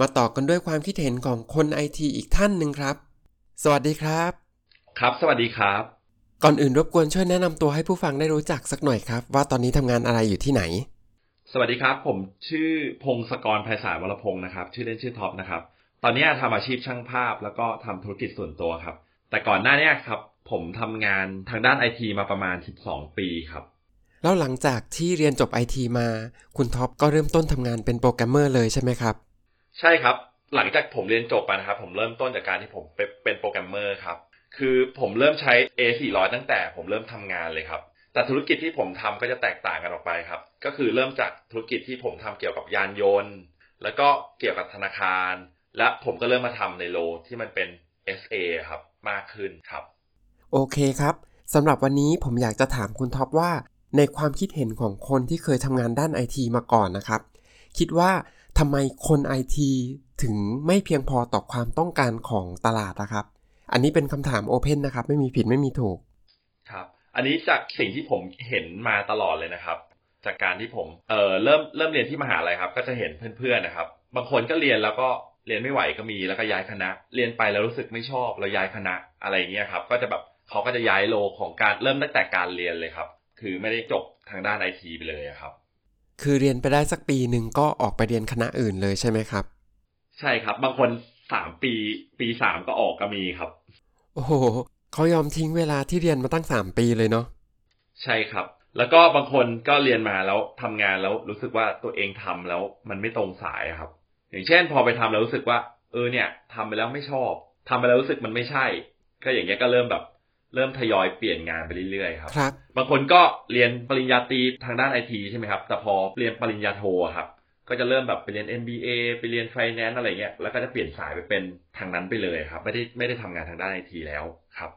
มาต่อกันด้วยความคิดเห็นของคนไอทีอีกท่านหนึ่งครับ สวัสดีครับ ครับ สวัสดีครับ ก่อนอื่นรบกวนช่วยแนะนำตัวให้ผู้ฟังได้รู้จักสักหน่อยครับ ว่าตอนนี้ทำงานอะไรอยู่ที่ไหน สวัสดีครับ ผมชื่อพงศกรไพศาลวรพงศ์นะครับ ชื่อเล่นชื่อท็อปนะครับ ตอนนี้ทำอาชีพช่างภาพ แล้วก็ทำธุรกิจส่วนตัวครับ แต่ก่อนหน้านี้ครับ ผมทำงานทางด้านไอทีมาประมาณ 12 ปีครับแล้วหลังจากที่เรียนจบไอทีมา คุณท็อปก็เริ่มต้นทำงานเป็นโปรแกรมเมอร์เลยใช่ไหมครับ ใช่ครับ หลังจากผมเรียนจบไปนะครับ ผมเริ่มต้นจากการที่ผมเป็นโปรแกรมเมอร์ครับ คือผมเริ่มใช้ AS400 ตั้งแต่ผมเริ่มทำงานเลยครับ แต่ธุรกิจที่ผมทำก็จะแตกต่างกันออกไปครับ ก็คือเริ่มจากธุรกิจที่ผมทำเกี่ยวกับยานยนต์ แล้วก็เกี่ยวกับธนาคาร และผมก็เริ่มมาทำในโลที่มันเป็น SA ครับมากขึ้นครับ โอเคครับสำหรับวันนี้ผมอยากจะถามคุณท็อปว่า ในความคิดเห็นของคนที่เคยทำงานด้านไอทีมาก่อนนะครับ คิดว่าทำไมคนไอทีถึงไม่เพียงพอต่อความต้องการของตลาดนะครับ อันนี้เป็นคำถามโอเพนนะครับ ไม่มีผิดไม่มีถูก ครับ อันนี้จากสิ่งที่ผมเห็นมาตลอดเลยนะครับ จากการที่ผมเอ่อเริ่มเริ่มเรียนที่มหาลัยครับ ก็จะเห็นเพื่อนๆนะครับ บางคนก็เรียนแล้วก็เรียนไม่ไหวก็มีแล้วก็ย้ายคณะ เรียนไปแล้วรู้สึกไม่ชอบแล้วย้ายคณะอะไรเงี้ยครับ ก็จะแบบเขาก็จะย้ายโลของการเริ่มตั้งแต่การเรียนเลยครับ คือไม่ได้จบทางด้านไอทีไปเลยครับ คือเรียนไปได้สักปีหนึ่งก็ออกไปเรียนคณะอื่นเลยใช่ไหมครับ ใช่ครับ บางคนสามปี ปีสามก็ออกก็มีครับ โอ้โหเขายอมทิ้งเวลาที่เรียนมาตั้งสามปีเลยเนาะใช่ครับ แล้วก็บางคนก็เรียนมาแล้วทำงานแล้วรู้สึกว่าตัวเองทำแล้วมันไม่ตรงสายครับ อย่างเช่น พอไปทำแล้วรู้สึกว่า เออเนี่ยทำไปแล้วไม่ชอบทำไปแล้วรู้สึกมันไม่ใช่ ก็อย่างเงี้ยก็เริ่มแบบเริ่มทยอยเปลี่ยนงานไปเรื่อยๆครับครับ บางคนก็เรียนปริญญาตรีทางด้านไอทีใช่ไหมครับ แต่พอเรียนปริญญาโทอะครับ ก็จะเริ่มแบบไปเรียน MBA ไปเรียน Finance อะไรเงี้ย แล้วก็จะเปลี่ยนสายไปเป็นทางนั้นไปเลยครับ ไม่ได้ไม่ได้ทำงานทางด้านไอทีแล้วครับ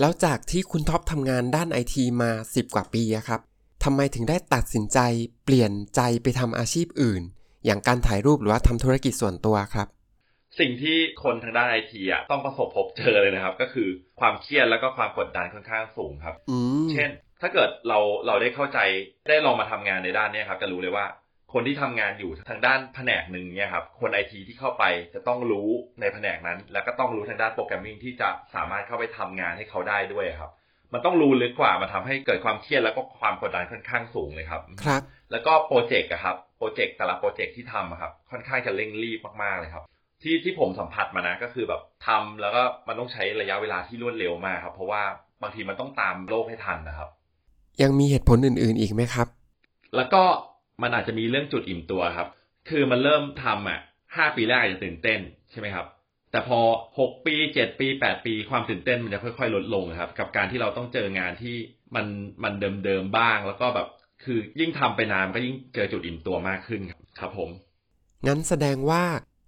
แล้วจากที่คุณท็อปทำงานด้านไอทีมา 10 กว่าปีอะครับทำไมถึงได้ตัดสินใจเปลี่ยนใจไปทำอาชีพอื่น อย่างการถ่ายรูปหรือว่าทำธุรกิจส่วนตัวครับสิ่งที่คนทางด้านไอทีอะต้องประสบพบเจอเลยนะครับ ก็คือความเครียดแล้วก็ความกดดันค่อนข้างสูงครับอืมเช่น ถ้าเกิดเราเราได้เข้าใจได้ลองมาทำงานในด้านเนี้ยครับจะรู้เลยว่า คนที่ทำงานอยู่ทางด้านแผนกหนึ่งเนี่ยครับคนไอทีที่เข้าไปจะต้องรู้ในแผนกนั้น แล้วก็ต้องรู้ทางด้านโปรแกรมมิ่งที่จะสามารถเข้าไปทำงานให้เขาได้ด้วยครับ มันต้องรู้ลึกกว่ามันทำให้เกิดความเครียดแล้วก็ความกดดันค่อนข้างสูงเลยครับครับ แล้วก็โปรเจกต์อะครับโปรเจกต์แต่ละโปรเจกต์ที่ทำอะครับค่อนข้างจะเร่งรีบมากๆเลยครับ ที่ที่ผมสัมผัสมานะก็คือแบบทำแล้วก็มันต้องใช้ระยะเวลาที่รวดเร็วมากครับ เพราะว่าบางทีมันต้องตามโลกให้ทันนะครับ ยังมีเหตุผลอื่น ๆ อีกไหมครับ แล้วก็ มันอาจจะมีเรื่องจุดอิ่มตัวครับ คือมันเริ่มทำอะห้าปีแรกอาจจะตื่นเต้นใช่ไหมครับ แต่พอหกปีเจ็ดปีแปดปีความตื่นเต้นมันจะค่อย ๆ ลดลงครับ กับการที่เราต้องเจองานที่มันมันเดิมๆบ้าง แล้วก็แบบคือยิ่งทำไปนานก็ยิ่งเจอจุดอิ่มตัวมากขึ้นครับครับผม งั้นแสดงว่า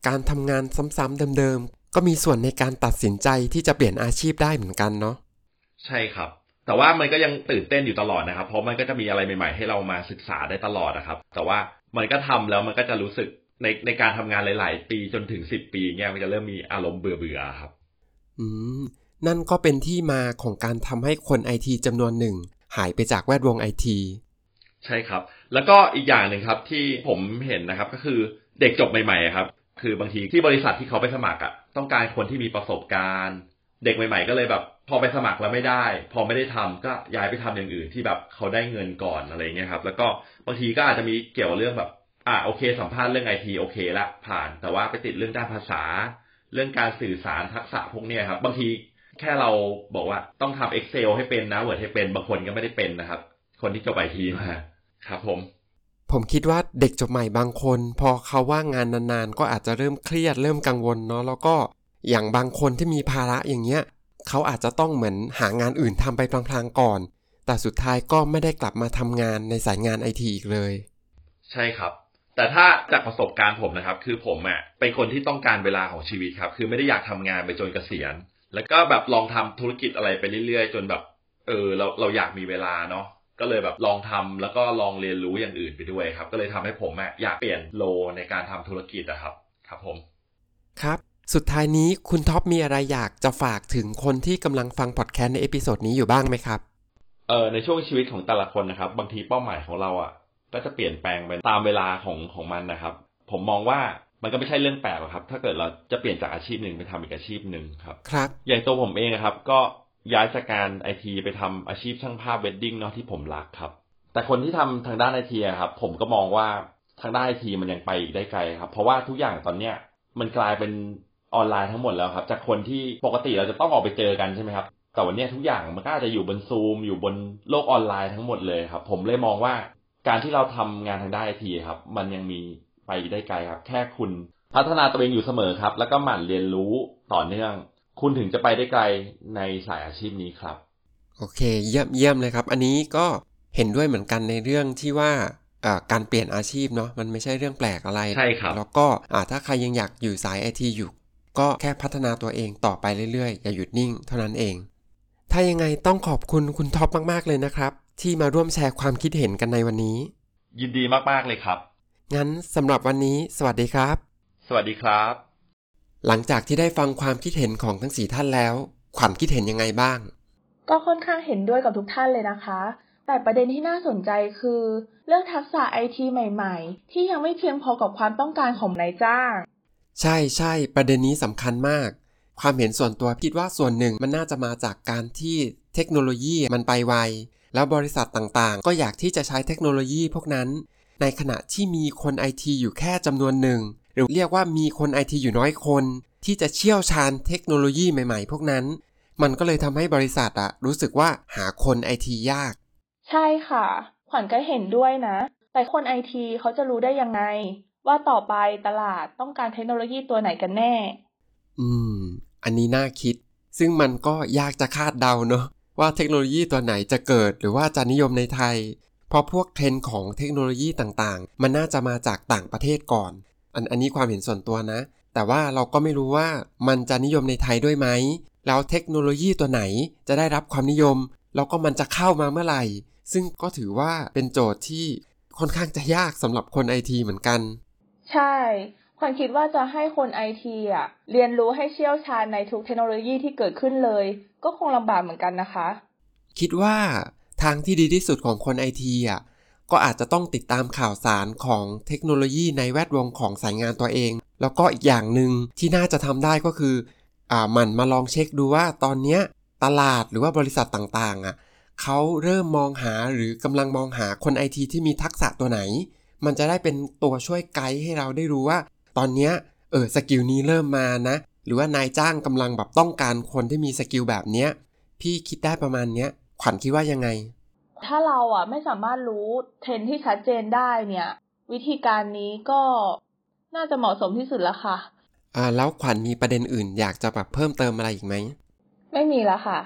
การทำงานซ้ำๆเดิมๆก็มีส่วนในการตัดสินใจที่จะเปลี่ยนอาชีพได้เหมือนกันเนาะใช่ครับ แต่ว่ามันก็ยังตื่นเต้นอยู่ตลอดนะครับ เพราะมันก็จะมีอะไรใหม่ๆ ให้เรามาศึกษาได้ตลอดนะครับ แต่ว่ามันก็ทำแล้วมันก็จะรู้สึกในในการทำงานหลาย ๆ ปีจนถึงสิบปีเนี่ยมันจะเริ่มมีอารมณ์เบื่อๆครับ อืมนั่นก็เป็นที่มาของการทำให้คนไอทีจำนวนหนึ่ง หายไปจากแวดวงไอทีใช่ครับ แล้วก็อีกอย่างหนึ่งครับที่ผมเห็นนะครับก็คือเด็กจบใหม่ ๆ ครับ คือบางทีที่บริษัทที่เขาไปสมัครอะต้องการคนที่มีประสบการณ์ เด็กใหม่ ๆ ก็เลยแบบ พอไปสมัครแล้วไม่ได้ พอไม่ได้ทำก็ย้ายไปทำอย่างอื่นที่แบบเขาได้เงินก่อนอะไรเงี้ยครับ แล้วก็บางทีก็อาจจะมีเกี่ยวเรื่องแบบ อ่าโอเค สัมภาษณ์เรื่องไอทีโอเคละผ่าน แต่ว่าไปติดเรื่องด้านภาษา เรื่องการสื่อสารทักษะพวกเนี้ยครับ บางทีแค่เราบอกว่าต้องทำ Excel ให้เป็นนะ Word ให้เป็นบางคนก็ไม่ได้เป็นนะครับ คนที่จบไอทีมาครับผมผมคิดว่าเด็กจบใหม่บางคน พอเขาว่างงานนานๆ ก็อาจจะเริ่มเครียดเริ่มกังวลเนาะแล้วก็ อย่างบางคนที่มีภาระอย่างเงี้ยเขาอาจจะต้องเหมือนหางานอื่นทำไปพลางๆก่อน แต่สุดท้ายก็ไม่ได้กลับมาทำงานในสายงานไอทีอีกเลย ใช่ครับ แต่ถ้าจากประสบการณ์ผมนะครับ คือผมอะเป็นคนที่ต้องการเวลาของชีวิตครับ คือไม่ได้อยากทำงานไปจนเกษียณ แล้วก็แบบลองทำธุรกิจอะไรไปเรื่อยๆ จนแบบ เออเราเราอยากมีเวลาเนาะก็เลยแบบลองทำแล้วก็ลองเรียนรู้อย่างอื่นไปด้วยครับ ก็เลยทำให้ผมอะอยากเปลี่ยนโลในการทำธุรกิจอะครับ ครับผม ครับ สุดท้ายนี้คุณท็อปมีอะไรอยากจะฝากถึงคนที่กำลังฟังพอดแคสต์ใน episode นี้อยู่บ้างไหมครับเออในช่วงชีวิตของแต่ละคนนะครับ บางทีเป้าหมายของเราอะ ก็จะเปลี่ยนแปลงไปตามเวลาของของมันนะครับ ผมมองว่ามันก็ไม่ใช่เรื่องแปลกหรอกครับ ถ้าเกิดเราจะเปลี่ยนจากอาชีพหนึ่งไปทำอีกอาชีพหนึ่งครับ ครับ อย่างตัวผมเองอะครับ ก็ย้ายจากการไอทีไปทำอาชีพช่างภาพ wedding เนาะที่ผมรักครับ แต่คนที่ทำทางด้านไอทีครับ ผมก็มองว่าทางด้านไอทีมันยังไปอีกได้ไกลครับ เพราะว่าทุกอย่างตอนเนี้ยมันกลายเป็น ออนไลน์ทั้งหมดแล้วครับ จากคนที่ปกติเราจะต้องออกไปเจอกันใช่ไหมครับแต่วันนี้ทุกอย่างมันก็อาจจะอยู่บนซูมอยู่บนโลกออนไลน์ทั้งหมดเลยครับ ผมเลยมองว่าการที่เราทำงานทางด้านไอทีครับ มันยังมีไปได้ไกลครับ แค่คุณพัฒนาตัวเองอยู่เสมอครับ แล้วก็หมั่นเรียนรู้ต่อเนื่อง คุณถึงจะไปได้ไกลในสายอาชีพนี้ครับ โอเค เยี่ยมเยี่ยมเลยครับ อันนี้ก็เห็นด้วยเหมือนกันในเรื่องที่ว่าการเปลี่ยนอาชีพเนาะมันไม่ใช่เรื่องแปลกอะไรใช่ครับแล้วก็ถ้าใครยังอยากอยู่สายไอทีอยู่ ก็แค่พัฒนาตัวเองต่อไปเรื่อยๆ อย่าหยุดนิ่งเท่านั้นเอง ถ้ายังไงต้องขอบคุณคุณท็อปมากๆเลยนะครับ ที่มาร่วมแชร์ความคิดเห็นกันในวันนี้ ยินดีมากๆเลยครับ งั้นสำหรับวันนี้ สวัสดีครับ สวัสดีครับ หลังจากที่ได้ฟังความคิดเห็นของทั้งสี่ท่านแล้ว ขวัญคิดเห็นยังไงบ้าง ก็ค่อนข้างเห็นด้วยกับทุกท่านเลยนะคะแต่ประเด็นที่น่าสนใจคือ เรื่องทักษะไอทีใหม่ ๆ ที่ยังไม่เพียงพอกับความต้องการของนายจ้าง ใช่ใช่ประเด็นนี้สำคัญมาก ความเห็นส่วนตัวคิดว่าส่วนหนึ่งมันน่าจะมาจากการที่เทคโนโลยีมันไปไว แล้วบริษัทต่างๆ ก็อยากที่จะใช้เทคโนโลยีพวกนั้น ในขณะที่มีคนไอทีอยู่แค่จำนวนหนึ่ง หรือเรียกว่ามีคนไอทีอยู่น้อยคน ที่จะเชี่ยวชาญเทคโนโลยีใหม่ๆ พวกนั้น มันก็เลยทำให้บริษัทอะรู้สึกว่าหาคนไอทียาก ใช่ค่ะ ขวัญก็เห็นด้วยนะ แต่คนไอทีเขาจะรู้ได้ยังไง ว่าต่อไปตลาดต้องการเทคโนโลยีตัวไหนกันแน่ อืม อันนี้น่าคิด ซึ่งมันก็ยากจะคาดเดาเนอะว่าเทคโนโลยีตัวไหนจะเกิดหรือว่าจะนิยมในไทย เพราะพวกเทรนด์ของเทคโนโลยีต่างๆ มันน่าจะมาจากต่างประเทศก่อน อันอันนี้ความเห็นส่วนตัวนะ แต่ว่าเราก็ไม่รู้ว่ามันจะนิยมในไทยด้วยไหม แล้วเทคโนโลยีตัวไหนจะได้รับความนิยม แล้วก็มันจะเข้ามาเมื่อไหร่ ซึ่งก็ถือว่าเป็นโจทย์ที่ค่อนข้างจะยากสำหรับคนไอทีเหมือนกัน ใช่ขวัญคิดว่าจะให้คนไอทีอะ เรียนรู้ให้เชี่ยวชาญในทุกเทคโนโลยีที่เกิดขึ้นเลย ก็คงลำบากเหมือนกันนะคะ คิดว่าทางที่ดีที่สุดของคนไอทีอะ ก็อาจจะต้องติดตามข่าวสารของเทคโนโลยีในแวดวงของสายงานตัวเอง แล้วก็อีกอย่างหนึ่งที่น่าจะทำได้ก็คือ อ่ามันมาลองเช็คดูว่าตอนเนี้ยตลาดหรือว่าบริษัทต่างๆอะเขาเริ่มมองหาหรือกำลังมองหาคนไอทีที่มีทักษะตัวไหน มันจะได้เป็นตัวช่วยไกด์ให้เราได้รู้ว่า ตอนเนี้ยเออ skill นี้เริ่มมานะ หรือว่านายจ้างกำลังแบบต้องการคนที่มี skill แบบเนี้ยพี่คิดได้ประมาณเนี้ยขวัญคิดว่ายังไง ถ้าเราอะไม่สามารถรู้เทรนด์ที่ชัดเจนได้เนี่ย วิธีการนี้ก็น่าจะเหมาะสมที่สุดแล้วค่ะอ่าแล้วขวัญมีประเด็นอื่นอยากจะแบบเพิ่มเติมอะไรอีกไหมไม่มีแล้วค่ะ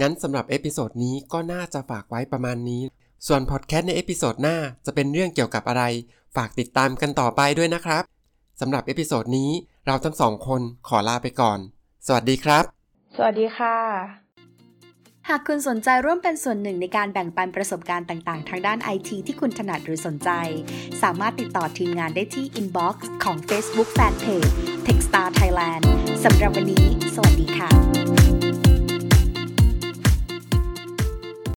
งั้นสำหรับ episode นี้ก็น่าจะฝากไว้ประมาณนี้ ส่วนพอดแคสต์ใน episode หน้าจะเป็นเรื่องเกี่ยวกับอะไร ฝากติดตามกันต่อไปด้วยนะครับสำหรับ episode นี้เราทั้งสองคนขอลาไปก่อน สวัสดีครับ สวัสดีค่ะ หากคุณสนใจร่วมเป็นส่วนหนึ่งในการแบ่งปันประสบการณ์ต่าง ๆ ทางด้านไอทีที่คุณถนัดหรือสนใจ สามารถติดต่อทีมงานได้ที่ inbox ของ Facebook Fanpage Techstar Thailand สำหรับวันนี้ สวัสดีค่ะ